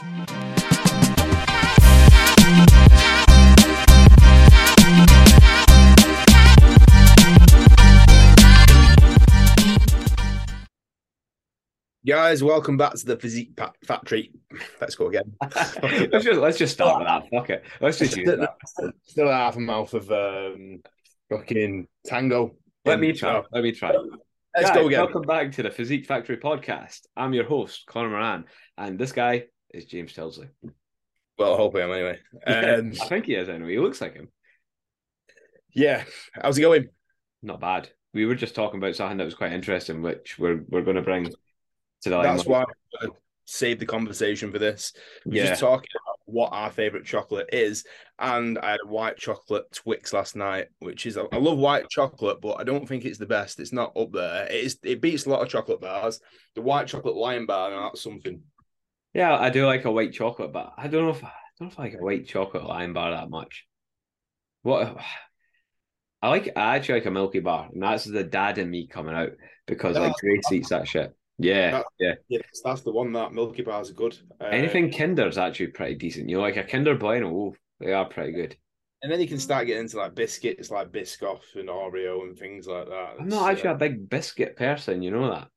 Guys, welcome back to the Physique pa- Factory. Let's go again. let's just let's just start with that. Fuck it. Let's just use that. Still half a mouth of um, fucking tango. Let me try. uh, Let me try. let's Guys, go again. Welcome back to the Physique Factory podcast. I'm your host, Conor Moran, and this guy is James Tilsley. Well, I hope I am anyway. Um, I think he is anyway. He looks like him. yeah, how's it going? Not bad. We were just talking about something that was quite interesting, which we're we're going to bring to the That's why I saved the conversation for this. We're Yeah. just talking about what our favorite chocolate is, and I had a white chocolate Twix last night, which is I love white chocolate, but I don't think it's the best. It's not up there. It is. It beats a lot of chocolate bars. The white chocolate Lion Bar, now that's something. Yeah, I do like a white chocolate, but I don't know if I don't know if I like a white chocolate lion bar that much. What I like, I actually like a Milky Bar, and that's the dad in me coming out because like That's- Grace eats that shit. Yeah, That- yeah. Yes, that's the one. That Milky Bars are good. Uh, Anything Kinder's actually pretty decent. You know, like a Kinder Bueno, ooh, they are pretty good. and then you can start getting into like biscuits, like Biscoff and Oreo and things like that. I'm not actually uh, a big biscuit person, you know that.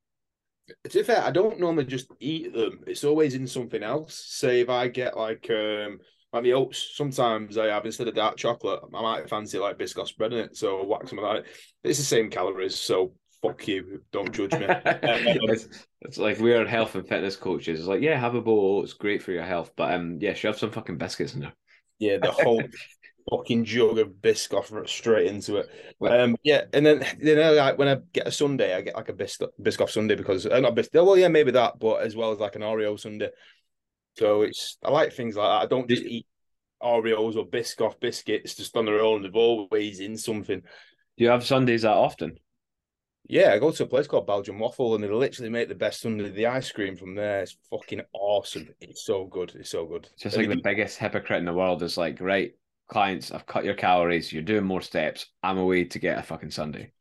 To be fair, I don't normally just eat them. It's always in something else. Say if I get like um like the oats, sometimes I have instead of dark chocolate, I might fancy like biscuit spread in it. So whack some of that. It's the same calories, so fuck you. Don't judge me. it's, it's like we're health and fitness coaches. It's like, yeah, have a bowl. It's great for your health, but um, yeah, shove some fucking biscuits in there. Yeah, the whole fucking jug of Biscoff straight into it. Um, yeah, and then you know, like when I get a sundae, I get like a Biscoff, Biscoff sundae because uh, not Biscoff. Well, yeah, maybe that, but as well as like an Oreo sundae. So it's I like things like that. I don't just eat Oreos or Biscoff biscuits just on their own. They're always in something. Do you have sundaes that often? Yeah, I go to a place called Belgian Waffle, and they literally make the best sundae. The ice cream from there. It's fucking awesome. It's so good. It's so good. It's just like the biggest hypocrite in the world is like, right, clients, I've cut your calories, you're doing more steps. I'm away to get a fucking sundae.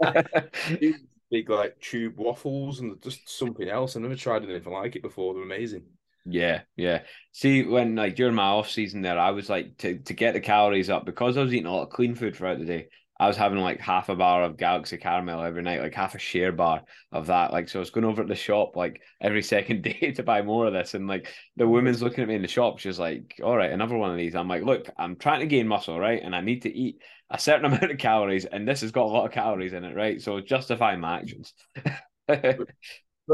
big like tube waffles and just something else. I've never tried anything like it before. They're amazing. Yeah, yeah. See, when like during my off season there, I was like to to get the calories up because I was eating a lot of clean food throughout the day. I was having like half a bar of Galaxy Caramel every night, like half a share bar of that. Like, so I was going over to the shop like every second day to buy more of this. And like the woman's looking at me in the shop, she's like, All right, another one of these. I'm like, Look, I'm trying to gain muscle, right? And I need to eat a certain amount of calories, and this has got a lot of calories in it, right? So justify my actions. to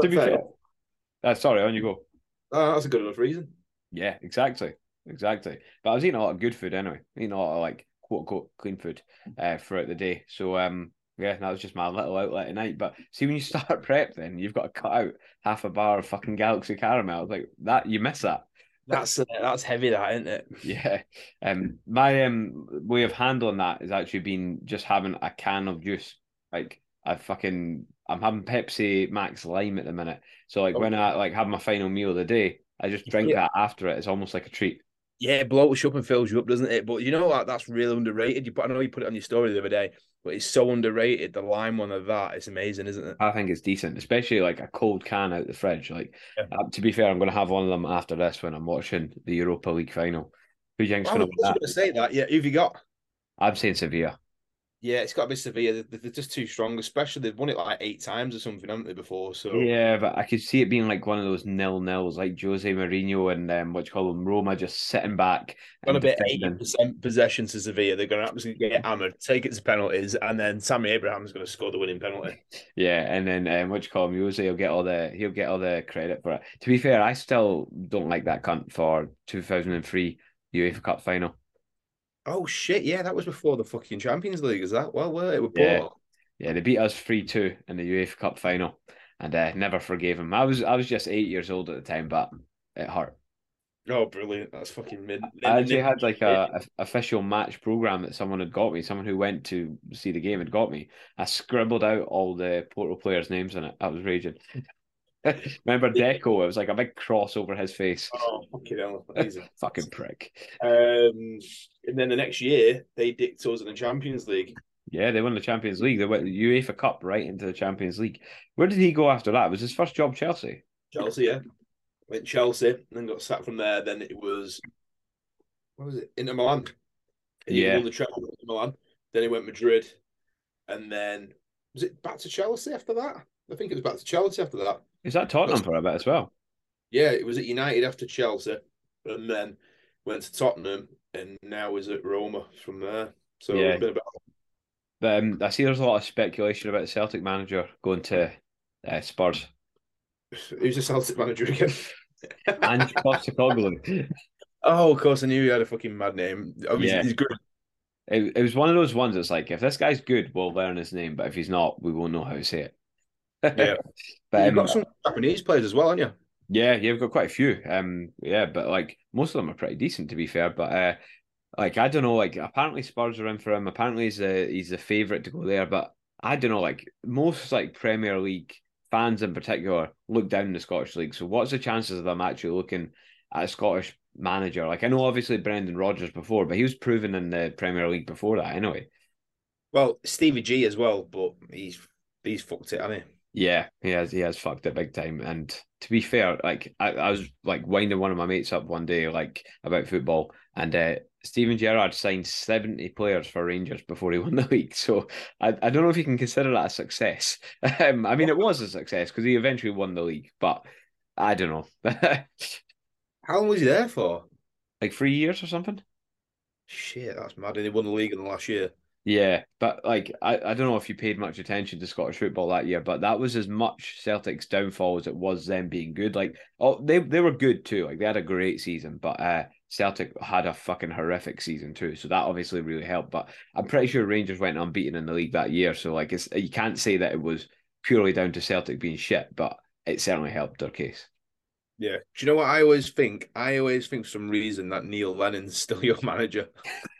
be fair, uh, sorry, on you go. Oh, that's a good enough reason. Yeah, exactly. Exactly. But I was eating a lot of good food anyway. Eating a lot of like quote unquote clean food uh, throughout the day. So um yeah, that was just my little outlet at night. But see when you start prep then you've got to cut out half a bar of fucking galaxy caramel. Like that you miss that. That's uh, that's heavy, that isn't it? Yeah. Um my um way of handling that is actually been just having a can of juice. Like I fucking I'm having Pepsi Max Lime at the minute. So like when I like have my final meal of the day, I just drink Yeah. that after it. It's almost like a treat. Yeah, it bloats you up and fills you up, doesn't it? But you know what? That's really underrated. You put, I know you put it on your story the other day, but it's so underrated. The lime one of that, it's amazing, isn't it? I think it's decent, especially like a cold can out the fridge. Like, Yeah. uh, to be fair, I'm going to have one of them after this when I'm watching the Europa League final. Who do you think's going was to win going that? to say that. Yeah, who've you got? I'm saying Sevilla. Yeah, it's got to be Sevilla. They're, they're just too strong, especially they've won it like eight times or something, haven't they, before? So Yeah, but I could see it being like one of those nil nils, like Jose Mourinho and um, what you call them, Roma, just sitting back. And be defending. eighty percent possession to Sevilla. They're gonna absolutely get hammered, take it to penalties, and then Tammy Abraham's gonna score the winning penalty. Yeah, and then um, what you call him, Jose? He'll get all the he'll get all the credit for it. To be fair, I still don't like that cunt for 2003 UEFA Cup final. Oh shit! Yeah, that was before the fucking Champions League. Is that well? Were it? With Yeah. Yeah, they beat us three two in the UEFA Cup final, and uh, never forgave him. I was I was just eight years old at the time, but it hurt. Oh, brilliant! That's fucking mid. I actually had like a, a official match program that someone had got me. Someone who went to see the game had got me. I scribbled out all the Porto players' names in it. I was raging. Remember Deco? It was like a big cross over his face. Oh, fucking hell! Fucking prick. um, and then the next year they dicked us in the Champions League. Yeah, they won the Champions League. They went the UEFA Cup right into the Champions League. Where did he go after that? Was his first job Chelsea? Chelsea, yeah. went Chelsea, and then got sacked from there. Then it was what was it? Inter Milan. Yeah. won the treble with Milan. Then he went Madrid, and then was it back to Chelsea after that? I think it was back to Chelsea after that. Is that Tottenham for a bit as well? Yeah, it was at United after Chelsea, and then went to Tottenham, and now is at Roma from there. So Yeah. it's been about um, I see there's a lot of speculation about the Celtic manager going to uh, Spurs. who's the Celtic manager again? Ange Postecoglou. oh, of course, I knew he had a fucking mad name. Obviously, Yeah. he's good. It, it was one of those ones that's like, if this guy's good, we'll learn his name, but if he's not, we won't know how to say it. Yeah. but You've um, got some Japanese players as well, haven't you? Yeah, yeah, we've got quite a few. Um, yeah, but like most of them are pretty decent to be fair. But uh, like I don't know, like apparently Spurs are in for him. Apparently he's a he's the favourite to go there. But I don't know, like most like Premier League fans in particular look down the Scottish League. So what's the chances of them actually looking at a Scottish manager? Like I know obviously Brendan Rodgers before, but he was proven in the Premier League before that anyway. Well, Stevie G as well, but he's he's fucked it, hasn't he? Yeah, he has he has fucked it big time. And to be fair, like I, I was like winding one of my mates up one day, like about football, and uh Steven Gerrard signed 70 players for Rangers before he won the league. So I, I don't know if you can consider that a success. Um, I mean it was a success because he eventually won the league, but I don't know. How long was he there for? like three years or something? Shit, that's mad. And he won the league in the last year. Yeah, but like I, I don't know if you paid much attention to Scottish football that year, but that was as much Celtic's downfall as it was them being good. Like oh they they were good too. Like they had a great season, but uh Celtic had a fucking horrific season too. So that obviously really helped. But I'm pretty sure Rangers went unbeaten in the league that year. So like it's you can't say that it was purely down to Celtic being shit, but it certainly helped their case. Yeah. Do you know what I always think? I always think for some reason that Neil Lennon's still your manager.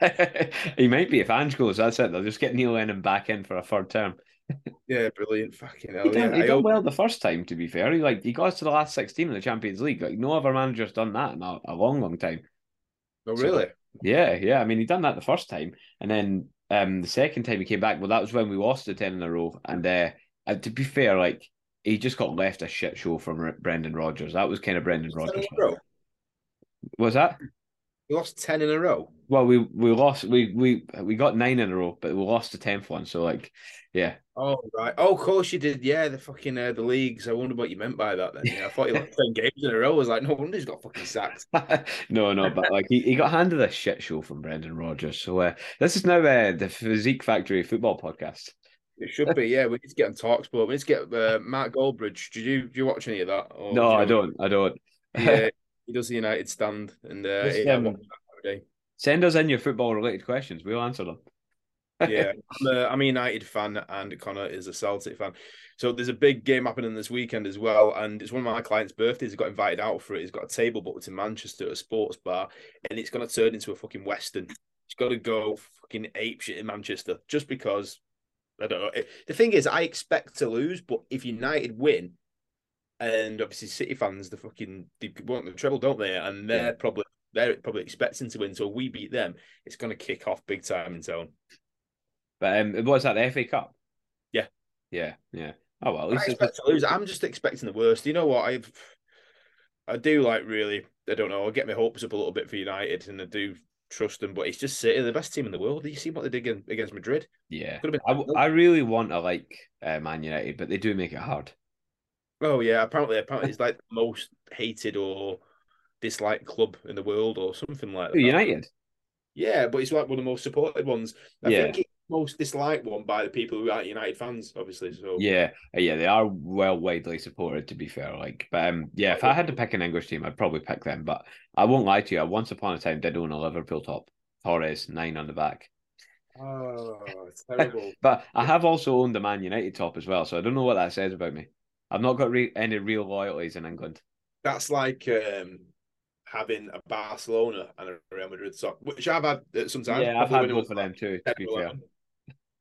he might be if Ange goes, that's it. They'll just get Neil Lennon back in for a third term. Yeah, brilliant. Fucking hell. He done, yeah. he I done hope- well the first time, to be fair. He like he got us to the last sixteen in the Champions League. Like no other manager's done that in a, a long, long time. Oh, really? Yeah, yeah. I mean, he done that the first time, and then um the second time he came back. Well, that was when we lost the ten in a row. And uh, to be fair, like he just got left a shit show from R- Brendan Rodgers. That was kind of Brendan Rodgers. Was that? You lost ten in a row. Well, we we lost. We we we got nine in a row, but we lost the tenth one. So like, yeah. Oh right. Oh, of course you did. Yeah, the fucking uh, the leagues. I wonder what you meant by that. Then yeah, I thought you lost ten games in a row. I was like, no wonder he's got fucking sacked. no, no, but like he, he got handed a shit show from Brendan Rodgers. So uh, this is now uh, the Physique Factory football podcast. It should be. Yeah, we need to get on Talksport. We need to get uh, Mark Goldbridge. Did you do you watch any of that? Or no, do I don't. I don't. Yeah, he does the United stand, and uh, Just, yeah, um, watch that every day. Send us in your football related questions. We'll answer them. yeah, I'm a, I'm a United fan, and Connor is a Celtic fan. So there's a big game happening this weekend as well, and it's one of my clients' birthdays. He got invited out for it. He's got a table booked in Manchester at a sports bar, and it's going to turn into a fucking western. He's got to go fucking ape shit in Manchester just because. I don't know. The thing is, I expect to lose, but if United win, and obviously City fans, the fucking they want the treble, don't they? And they're Yeah. probably they're probably expecting to win. So if we beat them, it's going to kick off big time in town. But um, what's that? The FA Cup. Yeah. Yeah. Yeah. Oh well, at I expect to lose. I'm just expecting the worst. You know what? I've I do like really. I don't know. I get my hopes up a little bit for United, and I do trust them. But it's just City, the best team in the world. You see what they did against, Madrid? yeah. Could have I, been. really want to like uh, Man United, but they do make it hard. oh yeah, apparently, apparently it's like the most hated or disliked club in the world, or something like that. United. Yeah, but it's like one of the most supported ones. I Yeah. think most disliked one by the people who aren't United fans, obviously. So Yeah, uh, yeah, they are well widely supported. To be fair, like, but um, yeah, if I had to pick an English team, I'd probably pick them. But I won't lie to you. I once upon a time did own a Liverpool top, Torres nine on the back. Oh, terrible. But I have also owned the Man United top as well, so I don't know what that says about me. I've not got re- any real loyalties in England. That's like um, having a Barcelona and a Real Madrid sock, which I've had sometimes. yeah, I've had both of them too. To be fair, 11.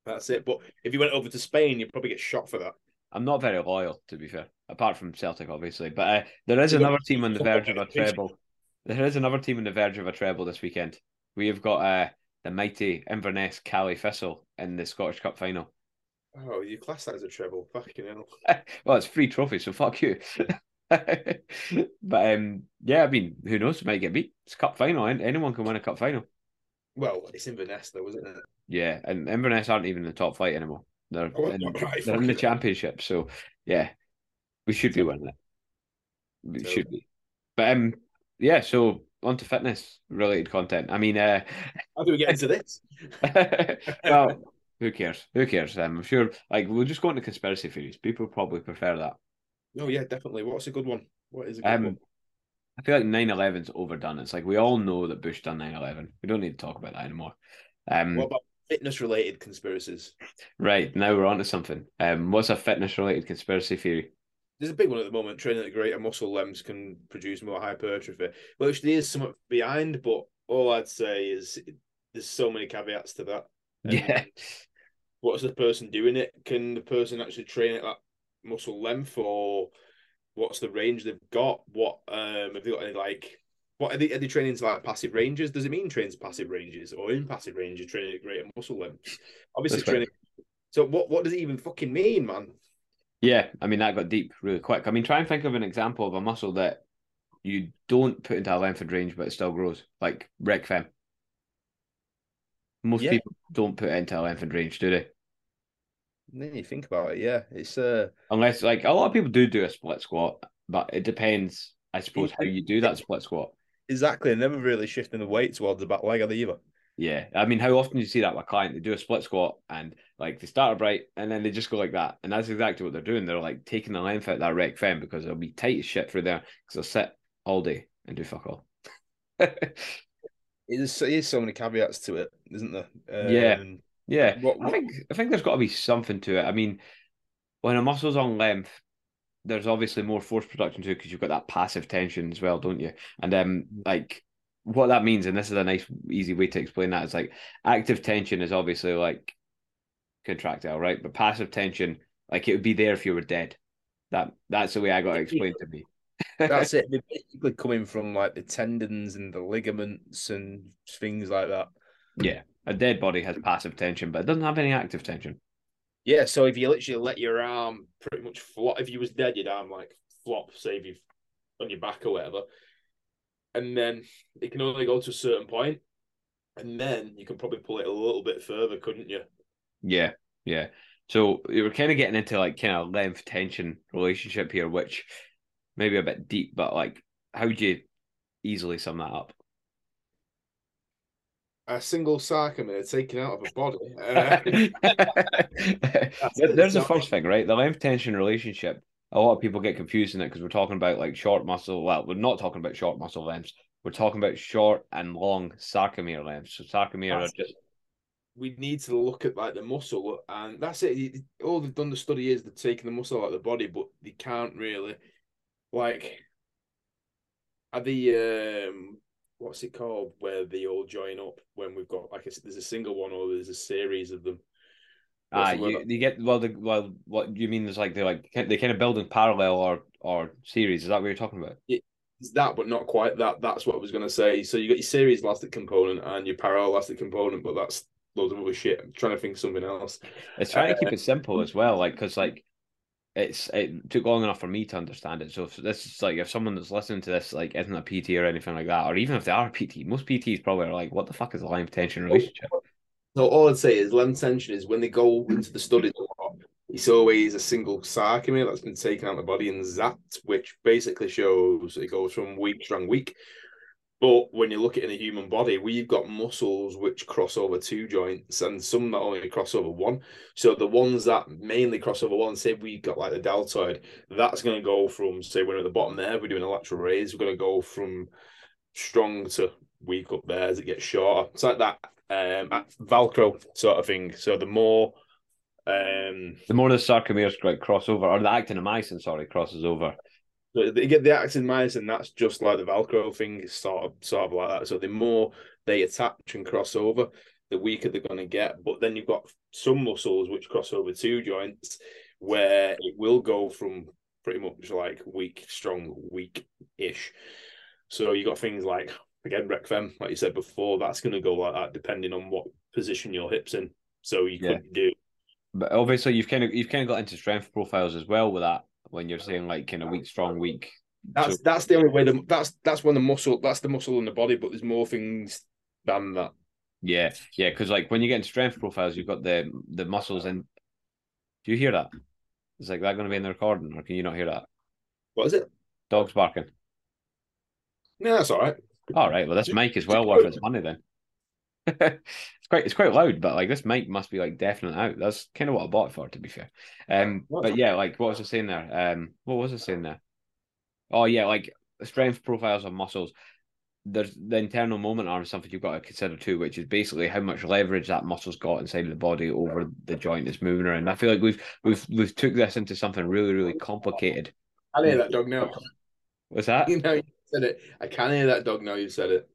That's it. But if you went over to Spain, you'd probably get shot for that. I'm not very loyal. To be fair, apart from Celtic, obviously. But uh, there is another team on the verge of a treble. There is another team on the verge of a treble this weekend. We have got uh, the mighty Inverness Caley Thistle in the Scottish Cup final. Oh, you class that as a treble. Fucking hell. well, it's free trophy, so fuck you. but um, yeah, I mean, who knows? Might get beat. It's cup final. Anyone can win a cup final. Well, it's Inverness though, isn't it? Yeah, and Inverness aren't even in the top flight anymore. They're Oh, in, they're in the championship. So yeah, we should be winning it. We So- should be. But um, yeah. So on to fitness related content. I mean, uh, How do we get into this? well, who cares? Who cares? Um, I'm sure. Like, we'll just go into conspiracy theories. People probably prefer that. Oh yeah, definitely. What's a good one? What is a good Um, one? I feel like 9-11's overdone. It's like we all know that Bush done 9-11. We don't need to talk about that anymore. Um, What about fitness related conspiracies? right now we're on to something. Um, what's a fitness related conspiracy theory? There's a big one at the moment. Training at greater muscle lengths can produce more hypertrophy. which there is something behind, but all I'd say is there's so many caveats to that. And Yeah, What's the person doing it? Can the person actually train at that muscle length, or what's the range they've got? What um have they got any like? What are they, are they training to like passive ranges? Does it mean trains passive ranges or in passive ranges training at greater muscle lengths? Obviously, That's right. training. So what what does it even fucking mean, man? yeah. I mean that got deep really quick. I mean, try and think of an example of a muscle that you don't put into a lengthened range, but it still grows, like rec fem. Most Yeah. people don't put it into a lengthened range, do they? Then you think about it, yeah, it's uh Unless, like, a lot of people do do a split squat, but it depends, I suppose, how you do that split squat. Exactly and never really shifting the weight towards the back leg of the either. Yeah, I mean, how often do you see that with a client? They do a split squat and like they start upright and then they just go like that, and that's exactly what they're doing. They're like taking the length out of that rec fem because it'll be tight as shit through there because they'll sit all day and do fuck all. There's, so many caveats to it, isn't there? Yeah. Um, yeah, What- I think I think there's got to be something to it. I mean, when a muscle's on length, there's obviously more force production too because you've got that passive tension as well, don't you? And um, like what that means, and this is a nice, easy way to explain that. It's like active tension is obviously like contractile, right? But passive tension, like it would be there if you were dead. That that's the way I got it explained to me. That's it. They're basically coming from like the tendons and the ligaments and things like that. yeah, a dead body has passive tension, but it doesn't have any active tension. Yeah, so if you literally let your arm pretty much flop, if you was dead, your arm like flop, if you on your back or whatever, and then it can only go to a certain point, and then you can probably pull it a little bit further, couldn't you? Yeah, yeah. So you were kind of getting into like kind of length tension relationship here, which maybe a bit deep, but like how would you easily sum that up? A single sarcomere taken out of a body. Uh, There- There's the first thing, right? The length tension relationship. A lot of people get confused in it because we're talking about like short muscle. Well, we're not talking about short muscle lengths. We're talking about short and long sarcomere lengths. So sarcomere are That's just we need to look at like the muscle, and that's it. It- All they've done the study is they've taken the muscle out of the body, but they can't really like are the um what's it called where they all join up when we've got like a, there's a single one or there's a series of them. Ah, the you, you get well. The well, what you mean is like they like they kind of build in parallel or or series. Is that what you're talking about? It's that, but not quite that. That's what I was going to say. So you got your series elastic component and your parallel elastic component, but that's loads of other shit. I'm trying to think of something else. It's trying to keep it simple as well, like because like it's it took long enough for me to understand it. So if this is like if someone that's listening to this like isn't a PT or anything like that, or even if they are a PT, most PTs probably are like, what the fuck is a length tension relationship? So all I'd say is length tension is when they go into the studies it's always a single sarcomere that's been taken out of the body and zapped, which basically shows it goes from weak, strong, weak. But when you look at in a human body, we've got muscles which cross over two joints and some that only cross over one. So the ones that mainly cross over one, say we've got like the deltoid, that's going to go from, say, we're at the bottom there, we're doing a lateral raise, we're going to go from strong to weak up there as it gets shorter. It's like that um Velcro sort of thing. So the more um The more the sarcomeres like cross over, or the actin myosin, sorry, crosses over. So they get the actin myosin, that's just like the Velcro thing, is sort of sort of like that. So the more they attach and cross over, the weaker they're going to get. But then you've got some muscles which cross over two joints, where it will go from pretty much like weak, strong, weak-ish. So you got things like again rec fem, like you said before, that's going to go like that depending on what position your hips in. So you Yeah. could do But obviously, you've kind of you've kind of got into strength profiles as well with that. When you're saying like kind of weak strong, weak. That's So- that's the only way. The, that's that's when the muscle. That's the muscle in the body. But there's more things than that. Yeah, yeah, because like when you get in strength profiles, you've got the the muscles and. Do you hear that? Is like that going to be in the recording, or can you not hear that? What is it? Dogs barking. No, that's all right. All right, well, this mic is well worth its money then. it's quite it's quite loud, but like this mic must be like definitely out. That's kind of what I bought it for, to be fair. Um, but yeah, like what was I saying there? Um, what was I saying there? Oh yeah, like strength profiles of muscles. There's the internal moment arm is something you've got to consider too, which is basically how much leverage that muscle's got inside of the body over the joint that's moving around. I feel like we've we've we've took this into something really really complicated. I hear that dog now. What's that? You know, you said it. I can hear that dog now. You said it.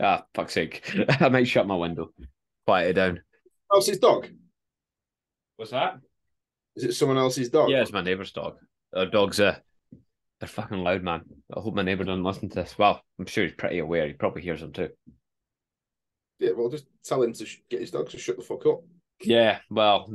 Ah, fuck's sake! I might shut my window, quiet it down. Else's dog. What's that? Is it someone else's dog? Yeah, it's my neighbour's dog. Our dogs, uh, they're fucking loud, man. I hope my neighbour doesn't listen to this. Well, I'm sure he's pretty aware. He probably hears them too. Yeah. Well, just tell him to sh- get his dog to shut the fuck up. Yeah, well,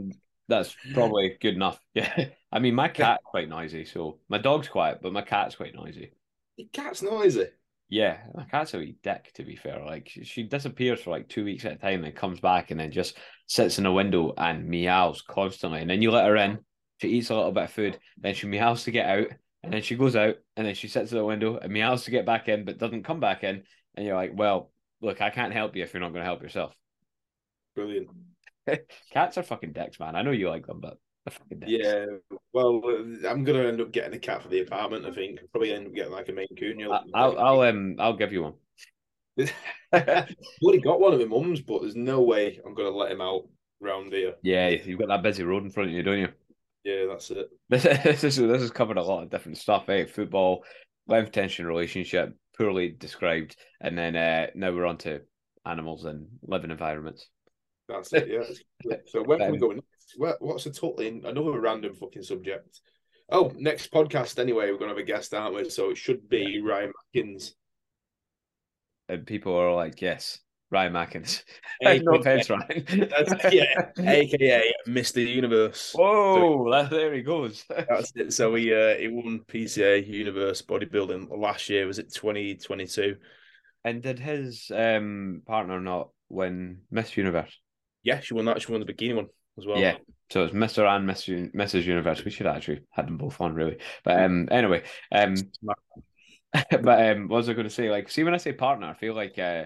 that's probably good enough. Yeah, I mean, my cat's quite noisy, so my dog's quiet, but my cat's quite noisy. Your cat's noisy. Yeah, my cat's a wee dick, to be fair. Like, she, disappears for like two weeks at a time and comes back and then just sits in the window and meows constantly. And then you let her in, she eats a little bit of food, then she meows to get out, and then she goes out, and then she sits at the window and meows to get back in, but doesn't come back in. And you're like, well, look, I can't help you if you're not going to help yourself. Brilliant. Cats are fucking dicks, man. I know you like them, but they're fucking dicks. Yeah. Well, I'm gonna end up getting a cat for the apartment. I think probably end up getting like a Maine Coon. you know. I- I'll, I'll, um, I'll give you one. I've already got one of my mum's, but there's no way I'm gonna let him out round here. Yeah, you've got that busy road in front of you, don't you? Yeah, that's it. This this is this has covered a lot of different stuff, eh? Football, length tension relationship, poorly described, and then uh, now we're on to animals and living environments. That's it. Yeah. so where can we go next? Where, what's a totally another random fucking subject? Oh, next podcast anyway. We're gonna have a guest, aren't we? So it should be Ryan Mackins. And people are like, "Yes, Ryan Mackins." Hey, no offense, Ryan. That's- yeah, aka Mr. Universe. Whoa, that, there he goes. That's it. So he uh, he won PCA Universe bodybuilding last year. Was it 2022? and did his um partner not win Miss Universe? Yeah, she won that. She won the bikini one as well. Yeah. So it's Mr. and Un- Mrs. Universe. We should actually had them both on, really. But um, anyway, um, but um, what was I going to say? Like, see, when I say partner, I feel like uh,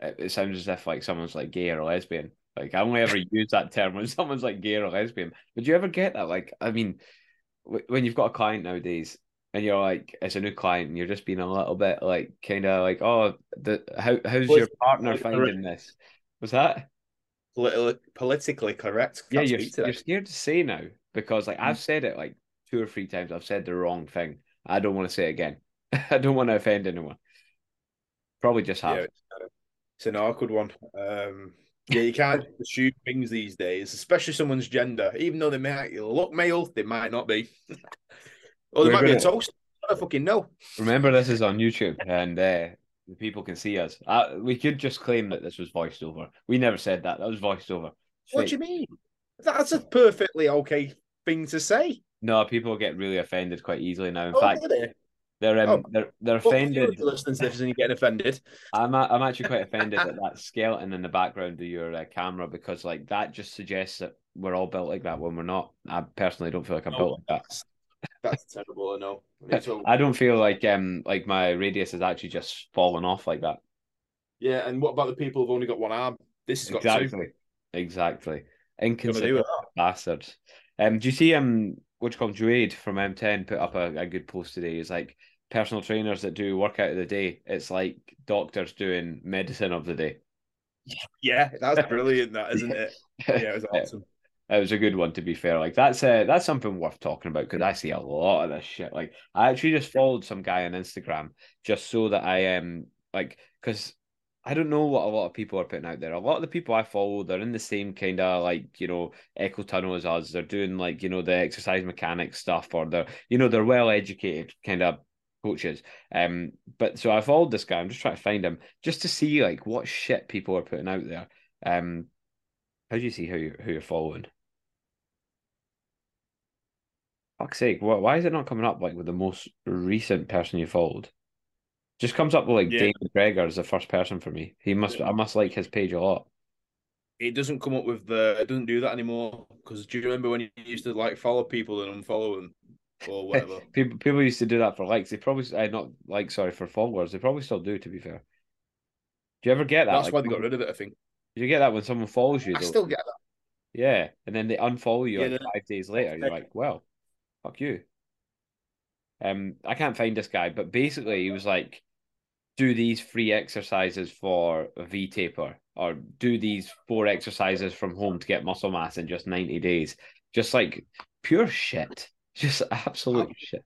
it, it sounds as if like someone's like gay or lesbian. Like, I only ever use that term when someone's like gay or lesbian. Would you ever get that? Like, I mean, w- when you've got a client nowadays and you're like, it's a new client, and you're just being a little bit like, kind of like, oh, the how how's your partner finding this? Was that? Politically, politically correct. Yeah, you're, to you're scared to say now because like Mm. I've said it like two or three times. I've said the wrong thing. I don't want to say it again. I don't want to offend anyone. Probably just have. Yeah, it's, an awkward one. Um, yeah, you can't assume things these days, especially someone's gender. Even though they might look male, they might not be. or they We're might be a gonna- toast. I don't fucking know. Remember, this is on YouTube and uh, the people can see us. Uh, we could just claim that this was voiced over. We never said that. That was voiced over. What do you mean? That's a perfectly okay thing to say. No, people get really offended quite easily now. In Oh, fact, they're um, Oh. they're they're offended. listening to this and you're getting offended. I'm I'm actually quite offended at that skeleton in the background of your uh, camera because like that just suggests that we're all built like that when we're not. I personally don't feel like I'm No, built like that. That's, terrible. I know. I don't feel like um like my radius has actually just fallen off like that. yeah, and what about the people who've only got one arm? This has got two. Exactly. Exactly. Inconsiderate it. bastards. Um, do you see um what's called Juade from M10 put up a, a good post today? It's like personal trainers that do workout of the day. It's like doctors doing medicine of the day. Yeah, that's brilliant, that isn't it? Yeah, it was awesome. It was a good one to be fair. Like that's a, that's something worth talking about because I see a lot of this shit. Like I actually just followed some guy on Instagram just so that I am um, like because I don't know what a lot of people are putting out there. A lot of the people I follow, they're in the same kind of like you know echo tunnel as us. They're doing like you know the exercise mechanics stuff, or they're you know they're well educated kind of coaches. Um, but so I followed this guy. I'm just trying to find him just to see like what shit people are putting out there. Um, how do you see who you who you're following? Fuck's sake, why, why is it not coming up like with the most recent person you followed? Just comes up with like Yeah. Dave McGregor as the first person for me. He must I must like his page a lot. It doesn't come up with the. It doesn't do that anymore. Because do you remember when you used to like follow people and unfollow them or whatever? People people used to do that for likes. They probably I not like sorry for followers. They probably still do. To be fair, do you ever get that? That's Like, why they got rid of it. I think. Do you get that when someone follows you? I Though? still get that. Yeah, and then they unfollow you Yeah, like five days later. You're like, well, fuck you. Um, I can't find this guy, but basically he was like, do these free exercises for a V taper, or do these four exercises from home to get muscle mass in just 90 days. Just like pure shit. Just absolute shit.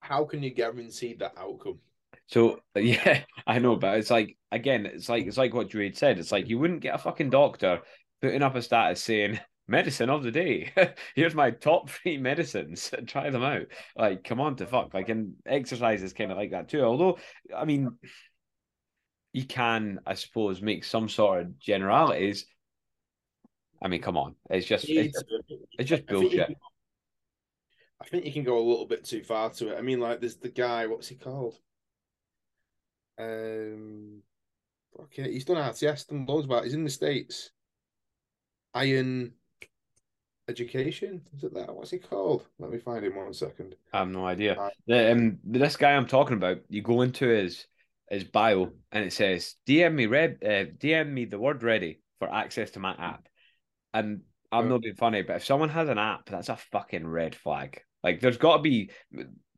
How can you guarantee that outcome? So yeah, I know, but it's like again, it's like it's like what Drew said. It's like you wouldn't get a fucking doctor putting up a status saying medicine of the day. Here's my top three medicines. Try them out. Like, come on to fuck. Like, and exercise is kind of like that too. Although, I mean, you can, I suppose, make some sort of generalities. I mean, come on. It's just it's, it's just I think you bullshit. I think you can go a little bit too far to it. I mean, like, there's the guy. What's he called? Um, okay, he's done RTS, done loads about. He's in the states. Iron Education, is it that? What's he called? Let me find him one second. I have no idea. Uh, The, um, this guy I'm talking about, you go into his his bio and it says DM me red, uh, DM me the word ready for access to my app. And I'm not being funny, but if someone has an app, that's a fucking red flag. Like, there's got to be,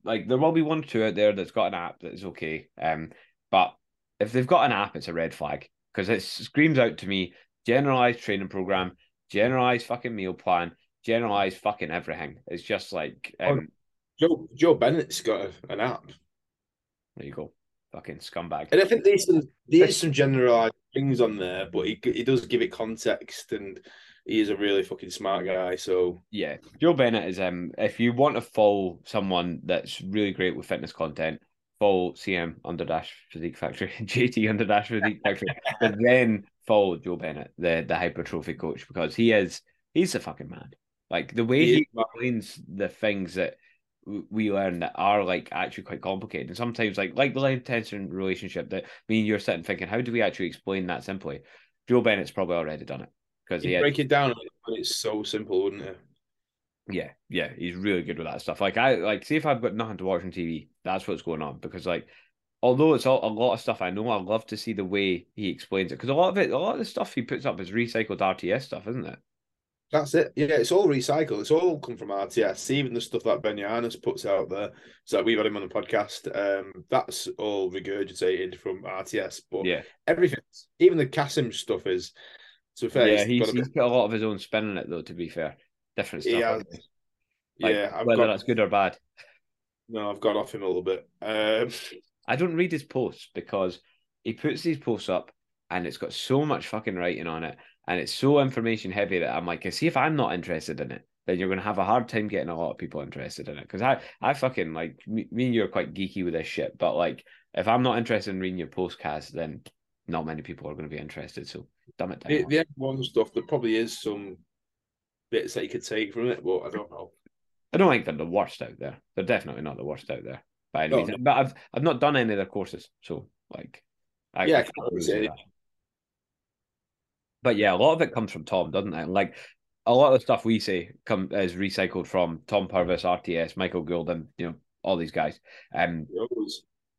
like, there will be one or two out there that's got an app that is okay. Um, but if they've got an app, it's a red flag because it screams out to me generalized training program, generalized fucking meal plan, generalized fucking everything. It's just like, um, Joe Joe Bennett's got a, an app, there you go, fucking scumbag. and I think there's some there's some generalized things on there, but he he does give it context, and he is a really fucking smart guy. So Yeah, Joe Bennett is um. If you want to follow someone that's really great with fitness content, follow CM under dash Physique Factory, JT under dash Physique Factory, but then follow Joe Bennett, the the hypertrophy coach, because he is he's the fucking man. Like the way He he explains the things that we learn that are like actually quite complicated, and sometimes like like the length tension relationship that me and you're sitting thinking, how do we actually explain that simply? Joe Bennett's probably already done it because he had break it down, but it's so simple, wouldn't it? Yeah, yeah, he's really good with that stuff. Like I like see if I've got nothing to watch on TV, that's what's going on. Because like although it's all, a lot of stuff I know, I love to see the way he explains it. Because a lot of it, a lot of the stuff he puts up is recycled RTS stuff, isn't it? That's it. Yeah, it's all recycled. It's all come from RTS. Even the stuff that Ben Yanis puts out there. So we've had him on the podcast. Um, that's all regurgitated from RTS. But Yeah. everything, even the Kasim stuff is. To be fair, yeah, he's he's, got he's put a lot of his own spin on it though, to be fair. Different stuff. He I has. think. Like, yeah, I've whether got, that's good or bad. no, I've gone off him a little bit. Um, I don't read his posts because he puts these posts up and it's got so much fucking writing on it and it's so information heavy that I'm like, see if I'm not interested in it, then you're gonna have a hard time getting a lot of people interested in it. Because I, I fucking like me, me and you are quite geeky with this shit, but like if I'm not interested in reading your postcast, then not many people are gonna be interested. So dumb it down. the, the F1 stuff, there probably is some bits that you could take from it, but I don't know. I don't think they're the worst out there. They're definitely not the worst out there by any No, means. no. But I've I've not done any of their courses, so like I, Yeah, I I can't really say. But yeah, a lot of it comes from Tom, doesn't it? Like a lot of the stuff we say come is recycled from Tom Purvis, RTS, Michael Gould, and you know all these guys. Um,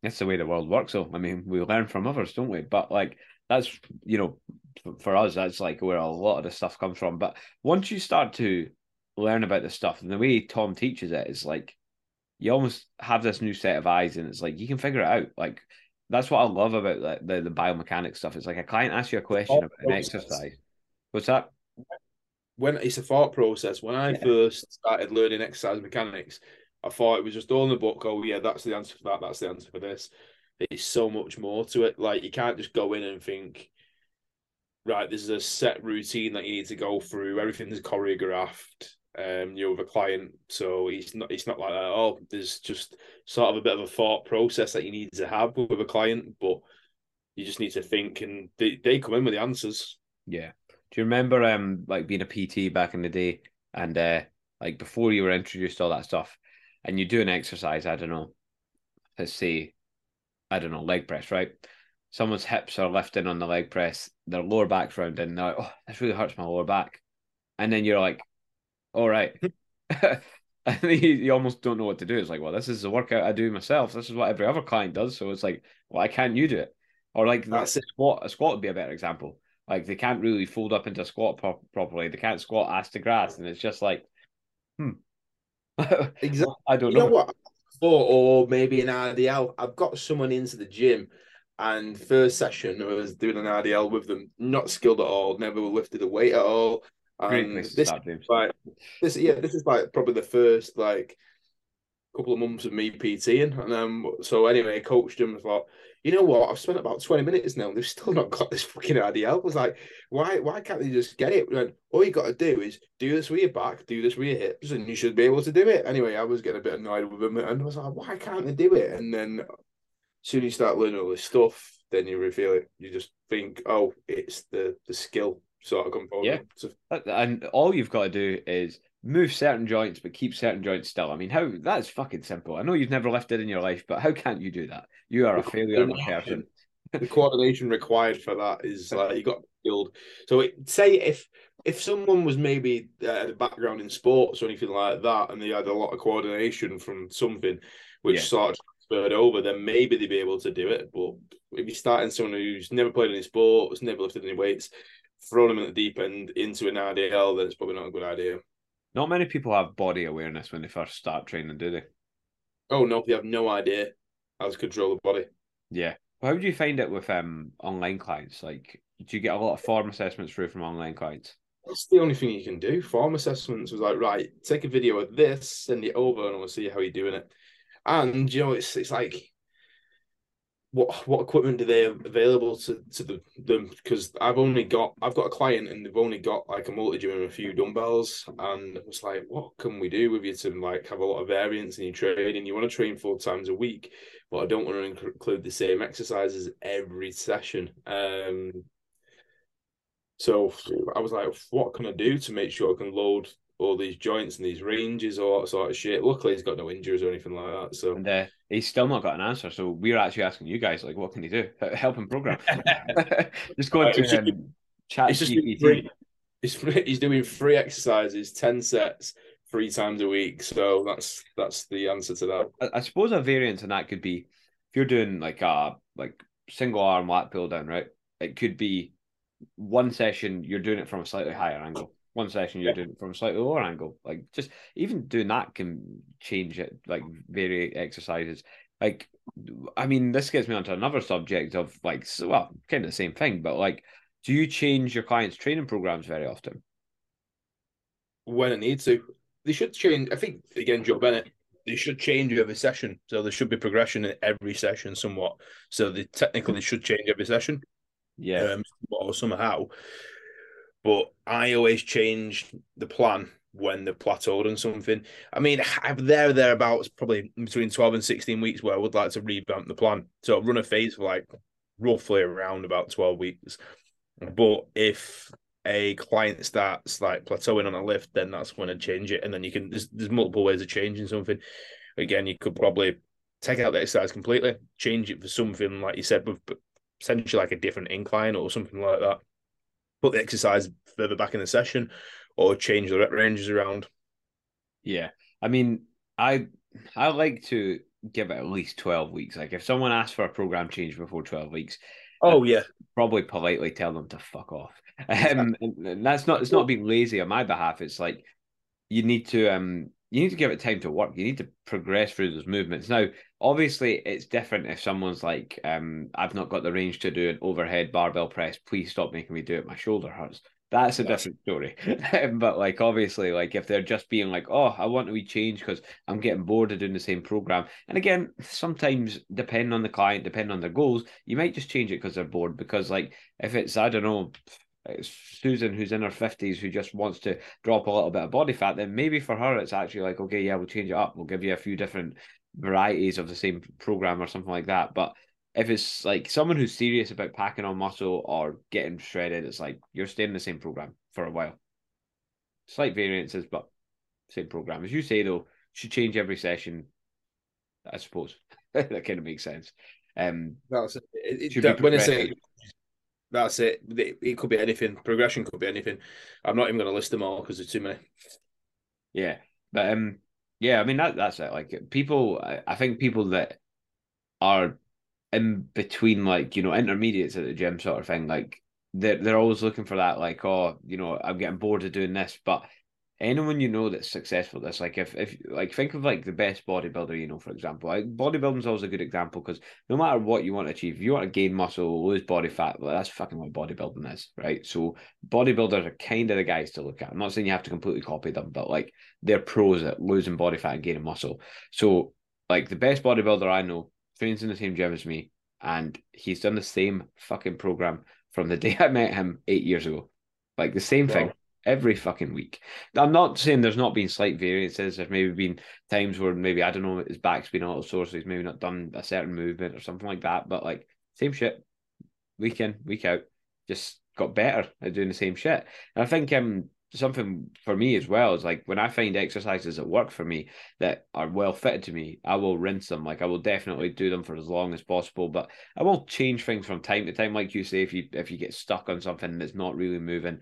that's the way the world works. So I mean, we learn from others, don't we? But like that's you know, for us, that's like where a lot of the stuff comes from. But once you start to learn about the stuff and the way Tom teaches it is like you almost have this new set of eyes, and it's like you can figure it out. Like that's what I love about like, the the biomechanics stuff. It's like a client asks you a question about an process. exercise. What's that? when it's a thought process. When I Yeah. first started learning exercise mechanics, I thought it was just all in the book. Oh, yeah, that's the answer for that. That's the answer for this. It's so much more to it. Like you can't just go in and think, right, this is a set routine that you need to go through. Everything's choreographed. Um, you're with a client, so it's not it's not like that. Oh, there's just sort of a bit of a thought process that you need to have with a client, but you just need to think, and they, they come in with the answers. Yeah. Do you remember um like being a PT back in the day and uh like before you were introduced to all that stuff, and you do an exercise, I don't know, let's say, I don't know, leg press, right? Someone's hips are lifting on the leg press, their lower back's rounded, and they're like, oh, this really hurts my lower back. And then you're like, all right. and you, you almost don't know what to do. It's like, well, this is the workout I do myself. This is what every other client does. So it's like, why can't you do it? Or like that's a squat. A squat would be a better example. Like they can't really fold up into a squat pro- properly. They can't squat ass to grass, and it's just like, hmm. exactly. I don't you know. know what. Or, or maybe an RDL. I've got someone into the gym, and first session I was doing an RDL with them. Not skilled at all. Never lifted a weight at all. Great place to this, start, James. like, this, yeah, this is like probably the first like couple of months of me PTing, and um, so anyway, I coached him. I thought, you know what? I've spent about twenty minutes now, and they've still not got this fucking idea. I was like, why? Why can't they just get it? And all you got to do is do this with your back, do this with your hips, and you should be able to do it. Anyway, I was getting a bit annoyed with him, and I was like, why can't they do it? And then, as soon as you start learning all this stuff, then you reveal it. You just think, oh, it's the the skill sort of component. Yeah. So, And all you've got to do is move certain joints, but keep certain joints still. I mean, how that's fucking simple. I know you've never lifted in your life, but how can't you do that? You are a failure of a person. the coordination required for that is like you got skilled. So it, say if if someone was maybe uh, a background in sports or anything like that, and they had a lot of coordination from something which Yeah. sort of transferred over, then maybe they'd be able to do it. But if you're starting someone who's never played any sports, never lifted any weights, throwing them at the deep end into an RDL, then it's probably not a good idea. Not many people have body awareness when they first start training, do they? Oh no, they have no idea how to control the body. Yeah. Well, How do you find it with um online clients? Like, do you get a lot of form assessments through from online clients? That's the only thing you can do. Form assessments was like, right, take a video of this, send it over, and we'll see how you're doing it. And you know, it's it's like, what what equipment do they have available to to the, them? Because I've only got I've got a client and they've only got like a multi gym and a few dumbbells, and it's like, what can we do with you to like have a lot of variance in your training? You want to train four times a week, but I don't want to include the same exercises every session. Um, so I was like, what can I do to make sure I can load all these joints and these ranges, all that sort of shit? Luckily, he's got no injuries or anything like that. So And uh, he's still not got an answer. So we're actually asking you guys, like, what can he do? Help him program. just go into it's um, chat it's just free. He's free, he's doing three exercises, ten sets, three times a week. So that's that's the answer to that. I, I suppose a variance in that could be if you're doing like a like single arm lat pull down, right? It could be one session you're doing it from a slightly higher angle. One session you're Yeah. doing it from a slightly lower angle. Like just even doing that can change it, like vary exercises. Like I mean, this gets me onto another subject of like so, well, kind of the same thing, but like do you change your clients' training programs very often? When it needs to, they should change. I think again, Joe Bennett. They should change every session, so there should be progression in every session somewhat. So they technically should change every session. Yeah. um, or somehow. But I always change the plan when they've plateaued on something. I mean, I'm there thereabouts, probably between 12 and 16 weeks where I would like to revamp the plan. So run a phase for like roughly around about 12 weeks. But if a client starts like plateauing on a lift, then that's when I change it. And then you can there's, there's multiple ways of changing something. Again, you could probably take out the exercise completely, change it for something like you said, with essentially like a different incline or something like that. Put the exercise further back in the session, or change the rep ranges around. Yeah. I mean, I I like to give it at least 12 weeks. Like if someone asks for a program change before 12 weeks, Oh yeah, probably politely tell them to fuck off. Um, and that's not it's not being lazy on my behalf. It's like you need to um you need to give it time to work. You need to progress through those movements. Now, obviously, it's different if someone's like, um, I've not got the range to do an overhead barbell press. Please stop making me do it. My shoulder hurts. That's a That's- different story. but like, obviously, like if they're just being like, oh, I want to be changed because I'm getting bored of doing the same program. And again, sometimes depending on the client, depending on their goals, you might just change it because they're bored. Because like, if it's I don't know. It's Susan who's in her fifties who just wants to drop a little bit of body fat, then maybe for her it's actually like, okay, yeah, we'll change it up. We'll give you a few different varieties of the same program or something like that. But if it's like someone who's serious about packing on muscle or getting shredded, it's like you're staying in the same program for a while. Slight variances, but same program. As you say though, should change every session. I suppose that kind of makes sense. Um, That's it. It- that- be when I say. That's it, it, could be anything. Progression could be anything. I'm not even going to list them all because there's too many. Yeah, but um, yeah, I mean that that's it. Like people, I, I think people that are in between, like you know, intermediates at the gym, sort of thing. Like they're they're always looking for that. Like, oh, you know, I'm getting bored of doing this. But anyone you know that's successful, at this like if if like think of like the best bodybuilder you know, for example. Like bodybuilding's always a good example because no matter what you want to achieve, if you want to gain muscle, lose body fat, well, that's fucking what bodybuilding is, right? So bodybuilders are kind of the guys to look at. I'm not saying you have to completely copy them, but like they're pros at losing body fat and gaining muscle. So, like the best bodybuilder I know trains in the same gym as me, and he's done the same fucking program from the day I met him eight years ago. Like the same thing. Every fucking week. I'm not saying there's not been slight variances. There's maybe been times where maybe I don't know his back's been a little sore, so he's maybe not done a certain movement or something like that. But like same shit, week in, week out, just got better at doing the same shit. And I think um something for me as well is like when I find exercises that work for me that are well fitted to me, I will rinse them. Like I will definitely do them for as long as possible, but I will change things from time to time. Like you say, if you if you get stuck on something that's not really moving,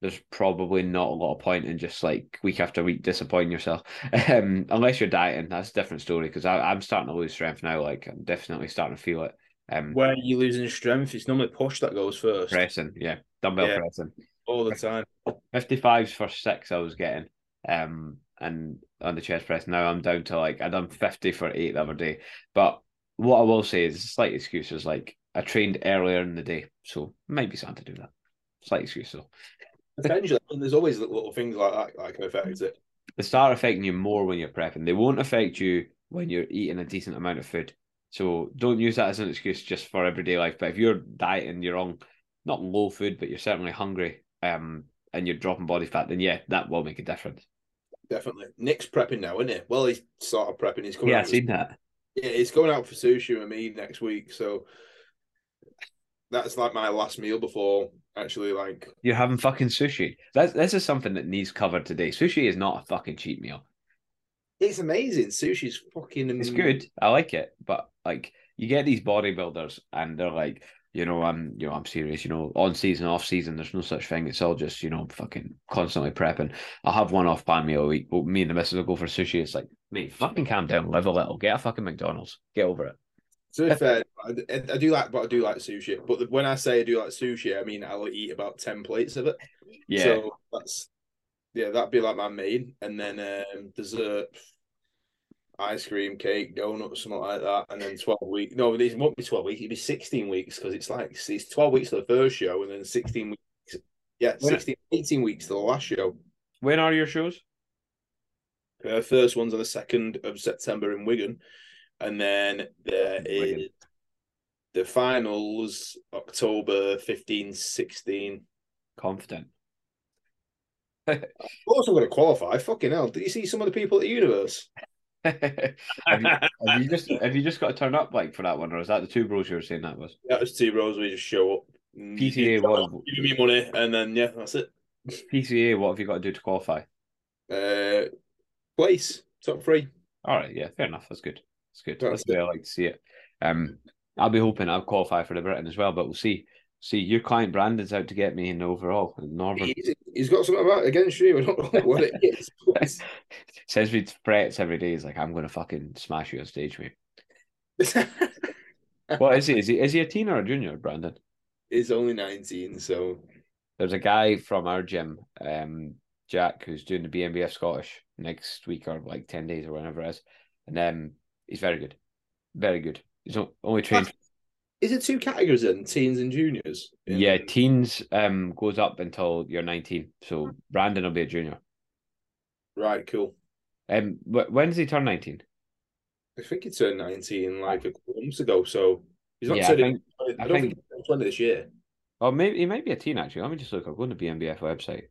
there's probably not a lot of point in just like week after week disappointing yourself. Um, unless you're dieting, that's a different story. Because I'm starting to lose strength now. Like I'm definitely starting to feel it. Um, Where are you losing strength? It's normally push that goes first pressing, yeah, dumbbell Yeah. pressing. all the time. 55s for six I was getting. Um and on the chest press now I'm down to like I done 50 for eight the other day. But what I will say is a slight excuse is like I trained earlier in the day, so might be something to do that. Slight excuse though. Potentially, mean, there's always little things like that that can affect it. They start affecting you more when you're prepping. They won't affect you when you're eating a decent amount of food. So don't use that as an excuse just for everyday life. But if you're dieting, you're on not low food, but you're certainly hungry, um, and you're dropping body fat, then yeah, that will make a difference. Definitely. Nick's prepping now, isn't he? Well, he's sort of prepping. He's coming. Yeah, I've seen that. Yeah, he's going out for sushi with me next week. So that's like my last meal before actually like You're having fucking sushi. That's this is something that needs covered today. Sushi is not a fucking cheap meal. it's amazing. Sushi's fucking It's good. I like it, but like you get these bodybuilders and they're like, you know, I'm you know, I'm serious, you know, on season, off season, there's no such thing. It's all just, you know, fucking constantly prepping. I'll have one off pan meal a week. Well, me and the missus will go for sushi. It's like, mate, fucking calm down, live a little, get a fucking McDonald's. Get over it. To be fair, I, I do like, but I do like sushi. But the, when I say I do like sushi, I mean I'll eat about ten plates of it. Yeah. So that's yeah, that'd be like my main, and then um, dessert, ice cream, cake, donuts, something like that, and then twelve weeks. No, it won't be twelve weeks. It'd be sixteen weeks because it's like it's twelve weeks to the first show, and then sixteen weeks. Yeah, When- 16, 18 weeks to the last show. when are your shows? Uh, first one's on the second of September in Wigan, and then there is the finals October 15, 16. Confident. Of course, I'm going to qualify. Fucking hell! Did you see some of the people at the universe? have, you, have you just have you just got to turn up like for that one, or is that the two bros you were saying that was? That was two bros. We just show up. PCA, what Give me money, and then yeah, that's it. PCA? What have you got to do to qualify? Uh, place top three. All right, yeah, fair enough. That's good. That's good. That's That's the way I like to see it. Um, I'll be hoping I'll qualify for the Britain as well, but we'll see. See, your client Brandon's out to get me in the overall in Northern. He's, he's got something about against you. I don't know what it is. Says we threats every day. He's like, I'm going to fucking smash you on stage, mate. What is he? Is he is he a teen or a junior, Brandon? He's only 19, so There's a guy from our gym, um, Jack, who's doing the BNBF Scottish next week or like ten days or whenever it is, and um, he's very good, very good. He's only trained is it two categories then? Teens and juniors? Yeah, teens um goes up until you're 19. So Brandon will be a junior. Right, cool. Um, when does he turn 19? I think he turned 19 like a couple months ago, so he's not Yeah, I turning. think- I, I don't think- think, he's 20 this year. Or maybe he might be a teen actually. Let me just look. I'll go on the BNBF website.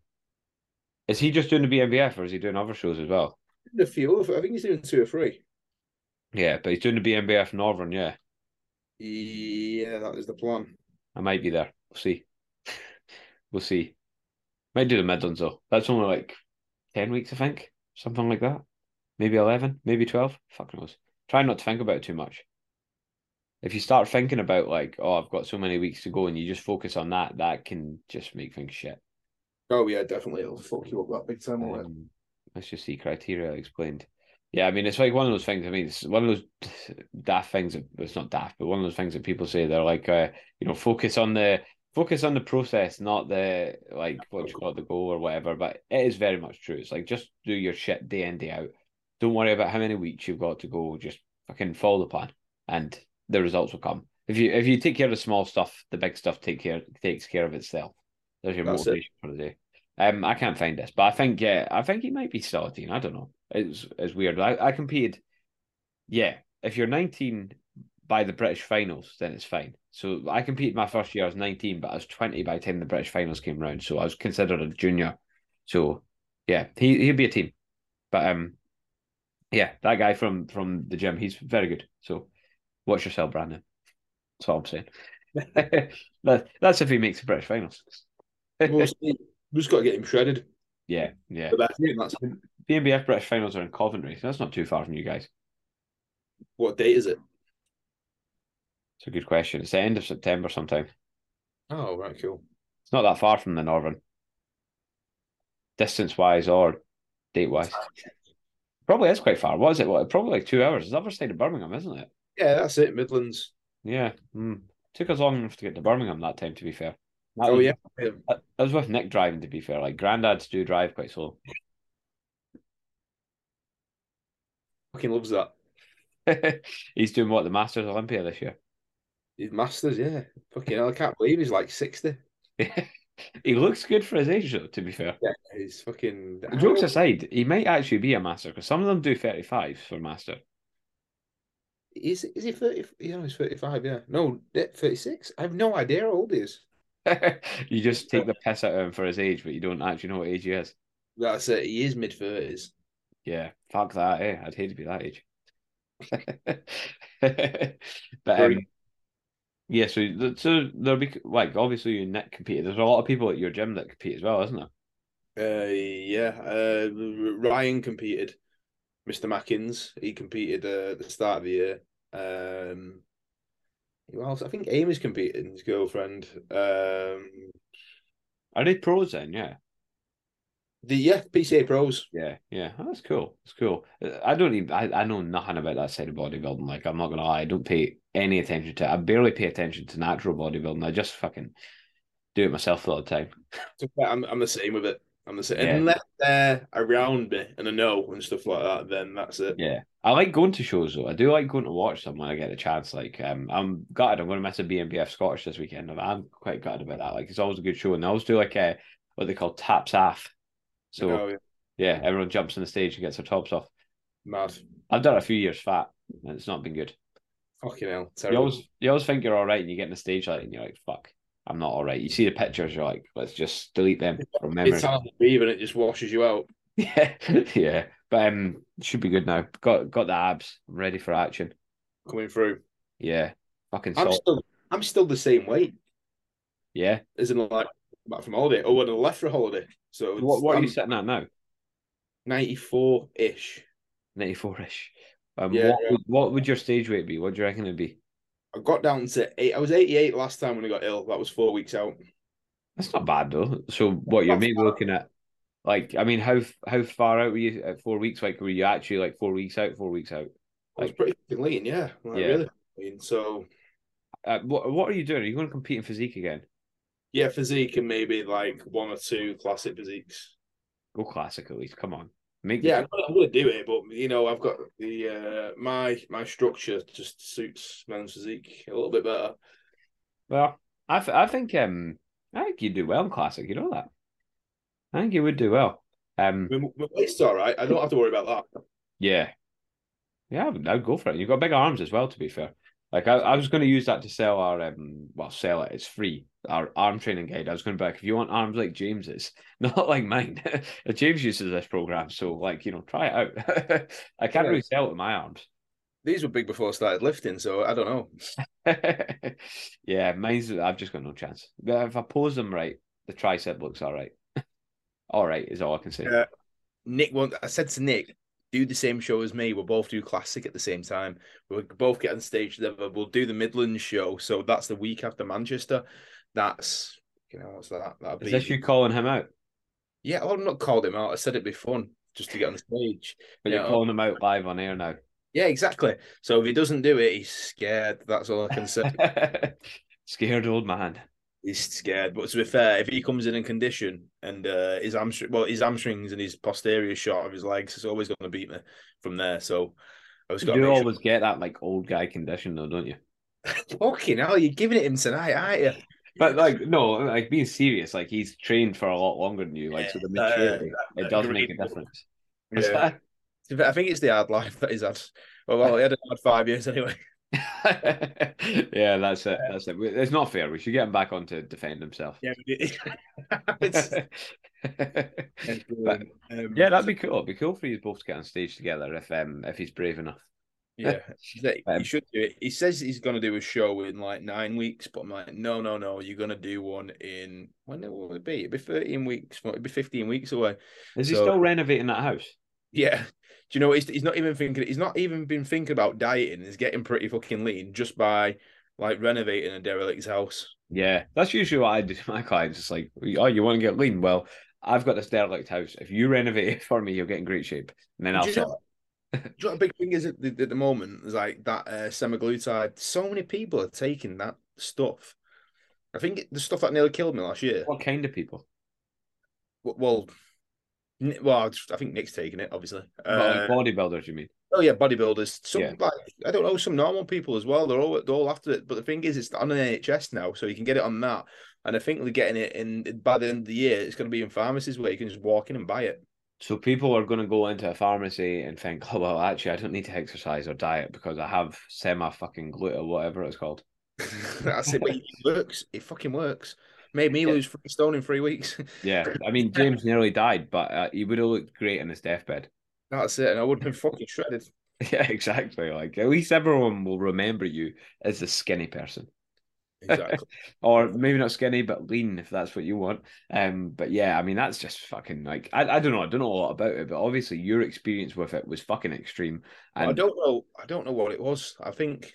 Is he just doing the BNBF or is he doing other shows as well? A few, I think he's doing two or three. Yeah, but he's doing the BNBF Northern. Yeah, Yeah, that is the plan. I might be there. We'll see. we'll see. Might do the Midlands though. That's only like ten weeks, I think. something like that. Maybe 11, maybe 12. Fuck knows. Try not to think about it too much. If you start thinking about, like, oh, I've got so many weeks to go and you just focus on that, that can just make things shit. Oh, yeah, definitely. It'll fuck you up that big time. Um, let's just see criteria explained. Yeah, I mean, it's like one of those things. I mean, it's one of those daft things. It's not daft, but one of those things that people say they're like, uh, you know, focus on the focus on the process, not the like what you call the goal or whatever. But it is very much true. It's like just do your shit day in day out. Don't worry about how many weeks you've got to go. Just fucking follow the plan, and the results will come. If you if you take care of the small stuff, the big stuff take care takes care of itself. There's your That's motivation it. for the day. Um, I can't find this, but I think yeah, I think he might be still a teen. I don't know. It's it's weird. I, I competed. Yeah, if you're 19 by the British finals, then it's fine. So I competed my first year. I was 19, but I was 20 by the time the British finals came round. So I was considered a junior. So yeah, he he'd be a team. But um, yeah, that guy from from the gym, he's very good. So watch yourself, Brandon. That's all I'm saying. that, that's if he makes the British finals. We just got to get him shredded. Yeah, yeah. But that's BNBF British finals are in Coventry, so that's not too far from you guys. What date is it? It's a good question. It's the end of September sometime. Oh, right, cool. It's not that far from the Northern. Distance wise or date wise. Probably is quite far. What is it? What probably like two hours. It's the other side of Birmingham, isn't it? Yeah, that's it. Midlands. Yeah. Mm. Took us long enough to get to Birmingham that time, to be fair. That oh was, yeah. That was with Nick driving, to be fair. Like granddads do drive quite slow. Fucking loves that. he's doing what the Masters Olympia this year. He's Masters, yeah. Fucking hell, I can't believe he's like sixty. he looks good for his age, though. To be fair, yeah, he's fucking. Jokes aside, he might actually be a master because some of them do thirty five for master. Is is he thirty? Yeah, he's thirty five. Yeah, no, thirty six. I have no idea how old he is. you just take the piss out of him for his age, but you don't actually know what age he is. That's it. He is mid thirties. Yeah, fuck that. Eh? I'd hate to be that age. but um, yeah, so so there'll be like obviously you Nick competed. There's a lot of people at your gym that compete as well, isn't there? Uh, yeah, uh, Ryan competed. Mr. Mackins, he competed uh, at the start of the year. Um, well, I think Amy's competing, his girlfriend. Um, Are they pros then? Yeah. The yeah PCA pros. Yeah, yeah, oh, that's cool. It's cool. I don't even. I, I know nothing about that side of bodybuilding. Like I'm not gonna lie, I don't pay any attention to. it. I barely pay attention to natural bodybuilding. I just fucking do it myself all the time. I'm I'm the same with it. I'm the same. Yeah. Unless they're around me and I know and stuff like that, then that's it. Yeah, I like going to shows though. I do like going to watch them when I get a chance. Like, um, I'm gutted. I'm going to miss a BNBF Scottish this weekend. I'm quite gutted about that. Like, it's always a good show, and they always do like a what they call taps off so oh, yeah. yeah. everyone jumps on the stage and gets their tops off. Mad. I've done a few years fat, and it's not been good. Fucking hell. Terrible. You always you always think you're all right, and you get in the stage light, and you're like, "Fuck, I'm not all right." You see the pictures, you're like, "Let's just delete them from memory." It's hard to breathe, and it just washes you out. Yeah, yeah, but um, should be good now. Got got the abs. I'm ready for action. Coming through. Yeah, fucking. I'm still I'm still the same weight. Yeah, isn't like back from holiday. Oh, when I left for holiday. So what, what are you sitting at now? 94 ish. 94 ish. Um, yeah, what, yeah. Would, what would your stage weight be? What do you reckon it'd be? I got down to eight. I was 88 last time when I got ill. That was four weeks out. That's not bad though. So what you're maybe looking at like I mean how how far out were you at four weeks? Like were you actually like four weeks out, four weeks out? Like, I was pretty lean, yeah. Like, yeah. Really lean. So uh, what what are you doing? Are you going to compete in physique again? Yeah, physique and maybe like one or two classic physiques. Go classic at least. Come on. Make yeah, I'm going to do it, but you know, I've got the uh, my my structure just suits men's physique a little bit better. Well, I, th- I think um I think you'd do well in classic. You know that. I think you would do well. Um, my, my waist's all right. I don't have to worry about that. Yeah, yeah, I'd go for it. You've got big arms as well. To be fair, like I, I was going to use that to sell our um well sell it. It's free. Our arm training guide. I was going like, if you want arms like James's, not like mine. James uses this program, so like you know, try it out. I can't yeah. really sell it with my arms. These were big before I started lifting, so I don't know. yeah, mine's. I've just got no chance. But if I pose them right, the tricep looks all right. all right is all I can say. Nick, want, I said to Nick, do the same show as me. We'll both do classic at the same time. We'll both get on stage together. We'll do the Midlands show. So that's the week after Manchester. That's you know what's that? That'll Is be this you calling him out? yeah. Well, I've not called him out. I said it'd be fun just to get on the stage. But Yeah. you're calling him out live on air now. Yeah, exactly. So if he doesn't do it, he's scared. That's all I can say. Scared old man. he's scared. But to be fair, if he comes in in condition and uh, his hamstring, well, his hamstrings and his posterior shot of his legs, it's always going to beat me from there. So I was You going do to always get that like old guy condition though, don't you? fucking hell. You're giving it him tonight, aren't you? But like no, like being serious, like he's trained for a lot longer than you. Like so the uh, maturity, it does make a difference. Yeah. I think it's the hard life that he's had. Well, he had a hard five years anyway. yeah, that's it. That's it. It's not fair. We should get him back on to defend himself. Yeah. It's- But, um, yeah, that'd be cool. It'd be cool for you both to get on stage together if um if he's brave enough. Yeah, he Um, should do it. He says he's going to do a show in like nine weeks, but I'm like, no, no, no. You're going to do one in when will it be? It'll be 13 weeks. It'll be 15 weeks away. Is he still renovating that house? Yeah. Do you know? He's, he's not even thinking. He's not even been thinking about dieting. He's getting pretty fucking lean just by like renovating a derelict's house. Yeah, that's usually what I do to my clients. It's like, oh, you want to get lean? Well, I've got this derelict house. If you renovate it for me, you'll get in great shape, and then I'll sell. know, you know what the big thing is at the, at the moment? Is like that uh, semaglutide. So many people are taking that stuff. I think the stuff that nearly killed me last year. What kind of people? well, well, I think Nick's taking it, obviously. Uh, like bodybuilders, you mean? oh yeah, bodybuilders. Some Yeah. like I don't know, some normal people as well. They're all they're all after it. But the thing is, it's on an NHS now, so you can get it on that. And I think they're getting it in by the end of the year. It's going to be in pharmacies where you can just walk in and buy it. So people are going to go into a pharmacy and think, oh well, actually, I don't need to exercise or diet because I have semi fucking gluten, or whatever it's called. That's it. But it works. It fucking works. Made me Yeah. lose three stone in three weeks. Yeah, I mean, James nearly died, but uh, he would have looked great in his deathbed. That's it. And I would have been fucking shredded. Yeah, exactly. Like at least everyone will remember you as the skinny person. Exactly. or maybe not skinny but lean if that's what you want um but yeah i mean that's just fucking like i, I don't know i don't know a lot about it but obviously your experience with it was fucking extreme I don't know. I don't know what it was. I think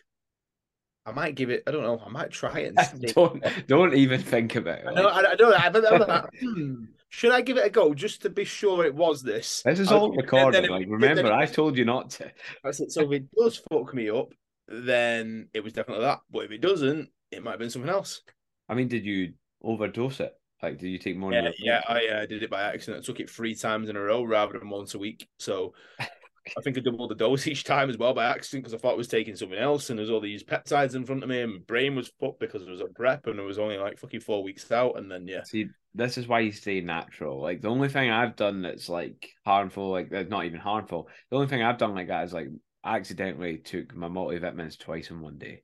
I might give it. I don't know. I might try it. And don't don't even think about it I know, like, I, don't. I, but I'm like, hmm, should I give it a go just to be sure it was this? this is I'll- all and then recorded like then remember i told you not to That's it. So if it does fuck me up, then it was definitely that. But if it doesn't, it might have been something else. i mean did you overdose it like did you take more Yeah, yeah. I uh, did it by accident. I took it three times in a row rather than once a week. So I think I doubled the dose each time as well by accident because I thought I was taking something else, and there's all these peptides in front of me, and my brain was fucked because it was a prep, and it was only like fucking four weeks out, and then yeah. See, this is why you stay natural. Like the only thing I've done that's like harmful, like that's not even harmful. The only thing I've done like that is like I accidentally took my multivitamins twice in one day.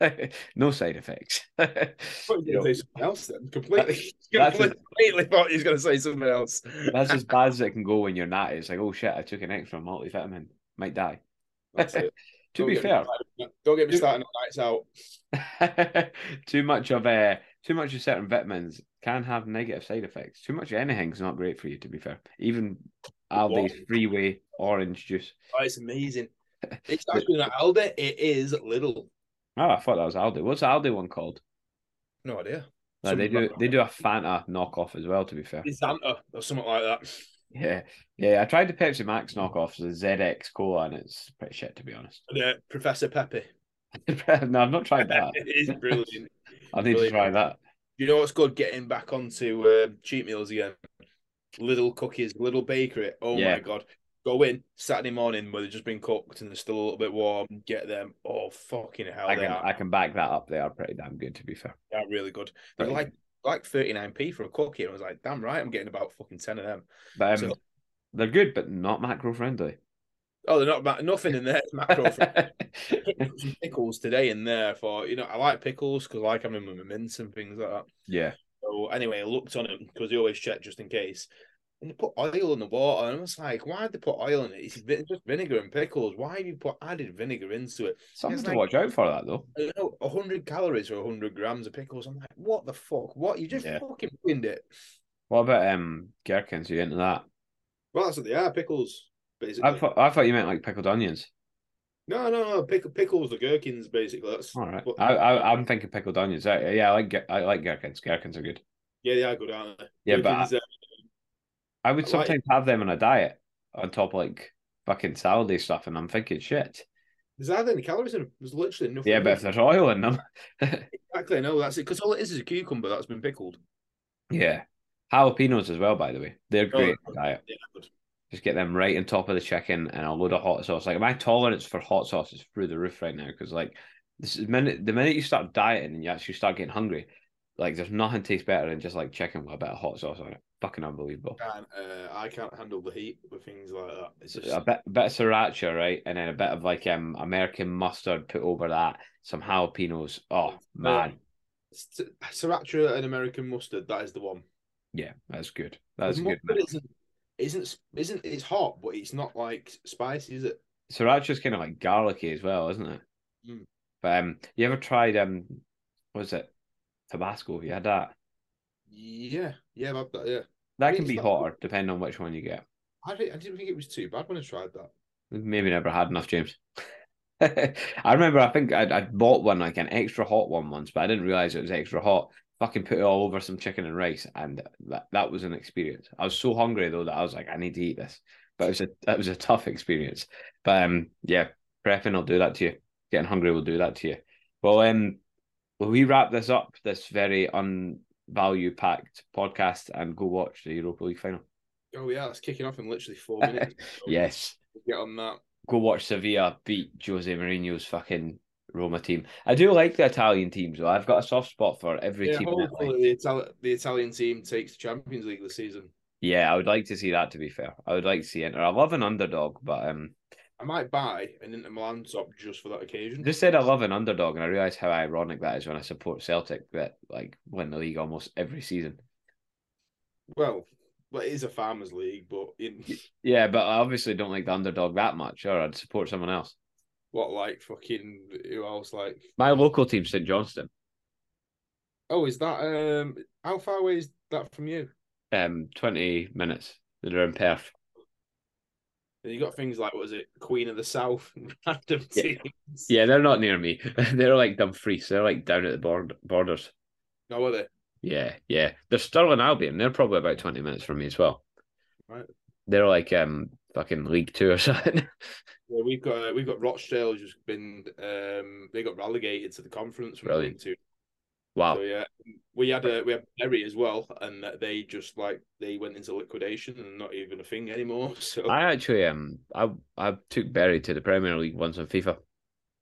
no side effects. Thought You you were going to say something else then. Completely, completely thought he was going to say something else. That's as bad as it can go when you're not. It's like, oh shit, I took an extra multivitamin, might die. That's it. To Don't be fair, don't get me started on nights out. too much of uh, too much of certain vitamins can have negative side effects. Too much of anything's not great for you. To be fair, even Aldi's freeway orange juice. Oh, it's amazing. It's actually not Aldi. It is Lidl. Oh, I thought that was Aldi. What's the Aldi one called? No idea. Like, they do like- they do a Fanta knockoff as well. To be fair, It's Santa or something like that. yeah, yeah. I tried the Pepsi Max knockoffs, the ZX Cola, and it's pretty shit to be honest. And, uh, Professor Pepe. no, I've not tried that. it is brilliant. I need to try that. You know what's good? Getting back onto uh, cheat meals again. Lidl cookies, Lidl bakery. Oh Yeah. my god! Go in Saturday morning where they've just been cooked and they're still a little bit warm. Get them. Oh fucking hell! I can are. I can back that up. They are pretty damn good to be fair. They are really good. They're Pretty like like thirty nine p for a cookie, and I was like, damn right, I'm getting about fucking ten of them. But um, So- they're good, but not macro friendly. Oh, they're not nothing in there. Macro. pickles today in there for you know I like pickles because I like having them with mints and things like that. yeah, So anyway, I looked on it because they always check just in case. And they put oil in the water, and I was like, "Why did they put oil in it? It's just vinegar and pickles. Why have you put added vinegar into it? something It's to like- watch out for that though. You know, hundred calories or hundred grams of pickles. I'm like, what the fuck? What you just Yeah. fucking ruined it? What about um gherkins? Are you into that? Well, that's what they are. Pickles, basically. I thought I thought you meant like pickled onions. No, no, no. Pick, pickles, the gherkins, basically. That's All right. what- I, I I'm thinking pickled onions. I, yeah, I like I like gherkins. Gherkins are good. yeah, they are good, aren't they? Yeah, but Gherkins, uh, I would I like- sometimes have them on a diet on top of like fucking salady stuff, and I'm thinking shit. there's hardly any calories in them. There's literally nothing. Yeah, but if there's oil in them, exactly, no, that's it. Because all it is is a cucumber that's been pickled. yeah. Jalapenos as well, by the way. They're Oh, great for diet. Yeah. Just get them right on top of the chicken and a load of hot sauce. Like my tolerance for hot sauce is through the roof right now because like this is minute the minute you start dieting and you actually start getting hungry, like there's nothing tastes better than just like chicken with a bit of hot sauce on it. Fucking unbelievable. And, uh, I can't handle the heat with things like that. It's just A bit, a bit of sriracha, right, and then a bit of like um American mustard put over that, some jalapenos. Oh man, s- sriracha and American mustard. That is the one. yeah, that's good. That's good. Isn't, isn't isn't it's hot, but it's not like spicy, is it? Sriracha's kind of like garlicky as well, isn't it? Mm. But um, you ever tried um, what was it, Tabasco? You had that. Yeah, yeah, I've got, yeah. That mean, can be not- hotter depending on which one you get. I didn't, I didn't think it was too bad when I tried that. Maybe never had enough, James. I remember, I think I'd bought one like an extra hot one once, but I didn't realize it was extra hot. Fucking put it all over some chicken and rice, and that, that was an experience. I was so hungry though that I was like, I need to eat this. But it was a that was a tough experience. But um, yeah, prepping will do that to you. Getting hungry will do that to you. Well, um, will we wrap this up? This very unvalue packed podcast and go watch the Europa League final. Oh yeah, it's kicking off in literally four minutes. Yes. get on that. go watch Sevilla beat Jose Mourinho's fucking Roma team. I do like the Italian teams though. I've got a soft spot for every Yeah, team. hopefully the, Itali- the Italian team takes the Champions League this season. Yeah, I would like to see that. To be fair, I would like to see Inter. I love an underdog, but um, I might buy an Inter Milan top just for that occasion. just said I love an underdog, and I realize how ironic that is when I support Celtic that like win the league almost every season. Well, well, it is a farmers league, but in Yeah, but I obviously don't like the underdog that much, or I'd support someone else. what like fucking who else like? My local team, St Johnstone, Oh, is that um? How far away is that from you? um, twenty minutes. They're in Perth. And you got things like what is it, Queen of the South, random Yeah. teams. Yeah, they're not near me. they're like Dumfries. They're like down at the board borders. No, are they? Yeah, yeah. They're Stirling Albion. They're probably about twenty minutes from me as well. Right. They're like um fucking League Two or something. Well, we've got uh, we've got Rochdale just been um they got relegated to the conference from League Two. Wow. So yeah, we had a we had Bury as well, and they just like they went into liquidation and not even a thing anymore. So I actually um I I took Bury to the Premier League once on FIFA.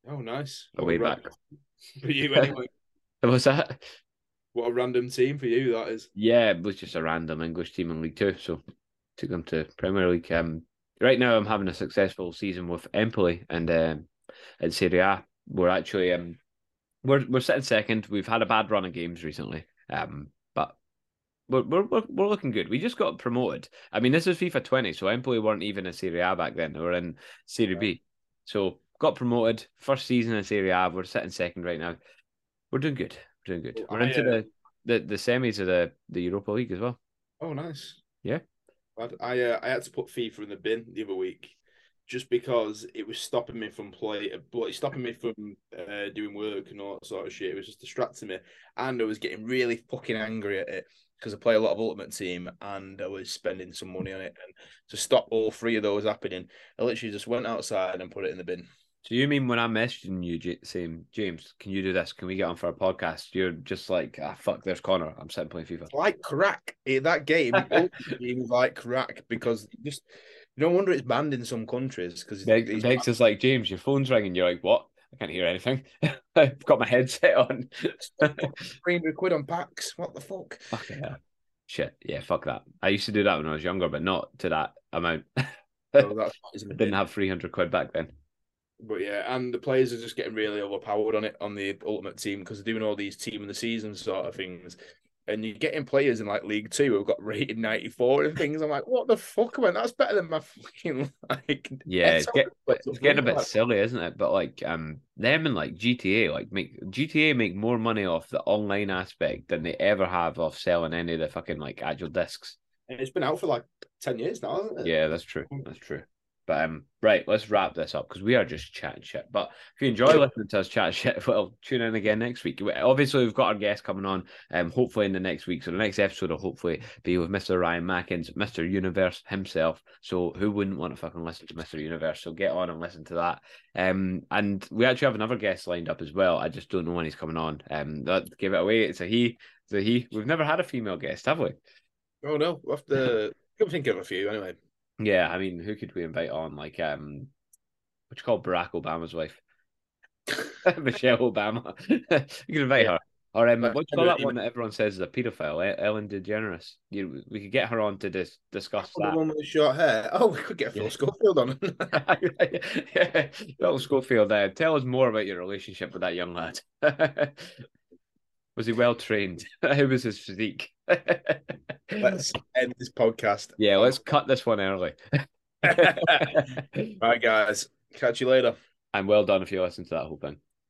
oh, nice. A way back. for you anyway. Was that? what a random team for you that is. Yeah, it was just a random English team in League Two, so took them to Premier League. Um, right now I'm having a successful season with Empoli and um, in Serie A. We're actually um, we're we're sitting second. We've had a bad run of games recently, um, but we're we're we're, looking good. We just got promoted. I mean, this is FIFA 20, so Empoli weren't even in Serie A back then. They were in Serie B, so got promoted. First season in Serie A. We're sitting second right now. We're doing good. We're doing good. We're into uh, the, the the semis of the the Europa League as well. Oh, nice. Yeah. I I, uh, I had to put FIFA in the bin the other week, just because it was stopping me from play, but it's stopping me from uh, doing work and all that sort of shit. It was just distracting me, and I was getting really fucking angry at it because I play a lot of Ultimate Team, and I was spending some money on it, and to stop all three of those happening, I literally just went outside and put it in the bin. So you mean when I'm messaging you saying James, can you do this? Can we get on for a podcast? You're just like, ah, fuck, there's Connor. I'm sitting playing FIFA. like crack. That game, was like crack because just no wonder it's banned in some countries because Bex, Bex is like, James, your phone's ringing. You're like, what? I can't hear anything. I've got my headset on. three hundred quid on packs. What the fuck? Fucking hell. Shit. Yeah, fuck that. I used to do that when I was younger, but not to that amount. Oh, I So that's what is didn't have 300 quid back then. But yeah, and the players are just getting really overpowered on it on the ultimate team because they're doing all these team of the season sort of things. And you're getting players in like League Two who've got rated 94 and things. I'm like, what the fuck, man? That's better than my fucking like. Yeah, it's, get, it's getting a bit like- silly, isn't it? But like, um, them and like GTA, like make GTA make more money off the online aspect than they ever have off selling any of the fucking like actual discs. And it's been out for like ten years now, hasn't it? Yeah, that's true. That's true. But um, right, let's wrap this up because we are just chatting shit. But if you enjoy listening to us chat shit, well, tune in again next week. Obviously, we've got our guest coming on, um, hopefully in the next week. So the next episode will hopefully be with Mr. Ryan Mackins, Mr. Universe himself. So who wouldn't want to fucking listen to Mr. Universe? So get on and listen to that. Um, and we actually have another guest lined up as well. I just don't know when he's coming on. Um, that give it away. It's a he. It's a he. We've never had a female guest, have we? Oh no, we'll have to. Come think of a few anyway. Yeah, I mean, who could we invite on? Like, um, what you call Barack Obama's wife, Michelle Obama. you can invite yeah. her. Or um, what you call that one that everyone says is a paedophile? Ellen DeGeneres. You, we could get her on to dis- discuss oh, that. The one with the short hair. Oh, we could get Phil yeah. Schofield on. yeah, Phil Schofield. Uh, tell us more about your relationship with that young lad. Was he well trained? How was his physique? let's end this podcast. Yeah, let's cut this one early. All right, guys. Catch you later. And well done if you listen to that whole thing.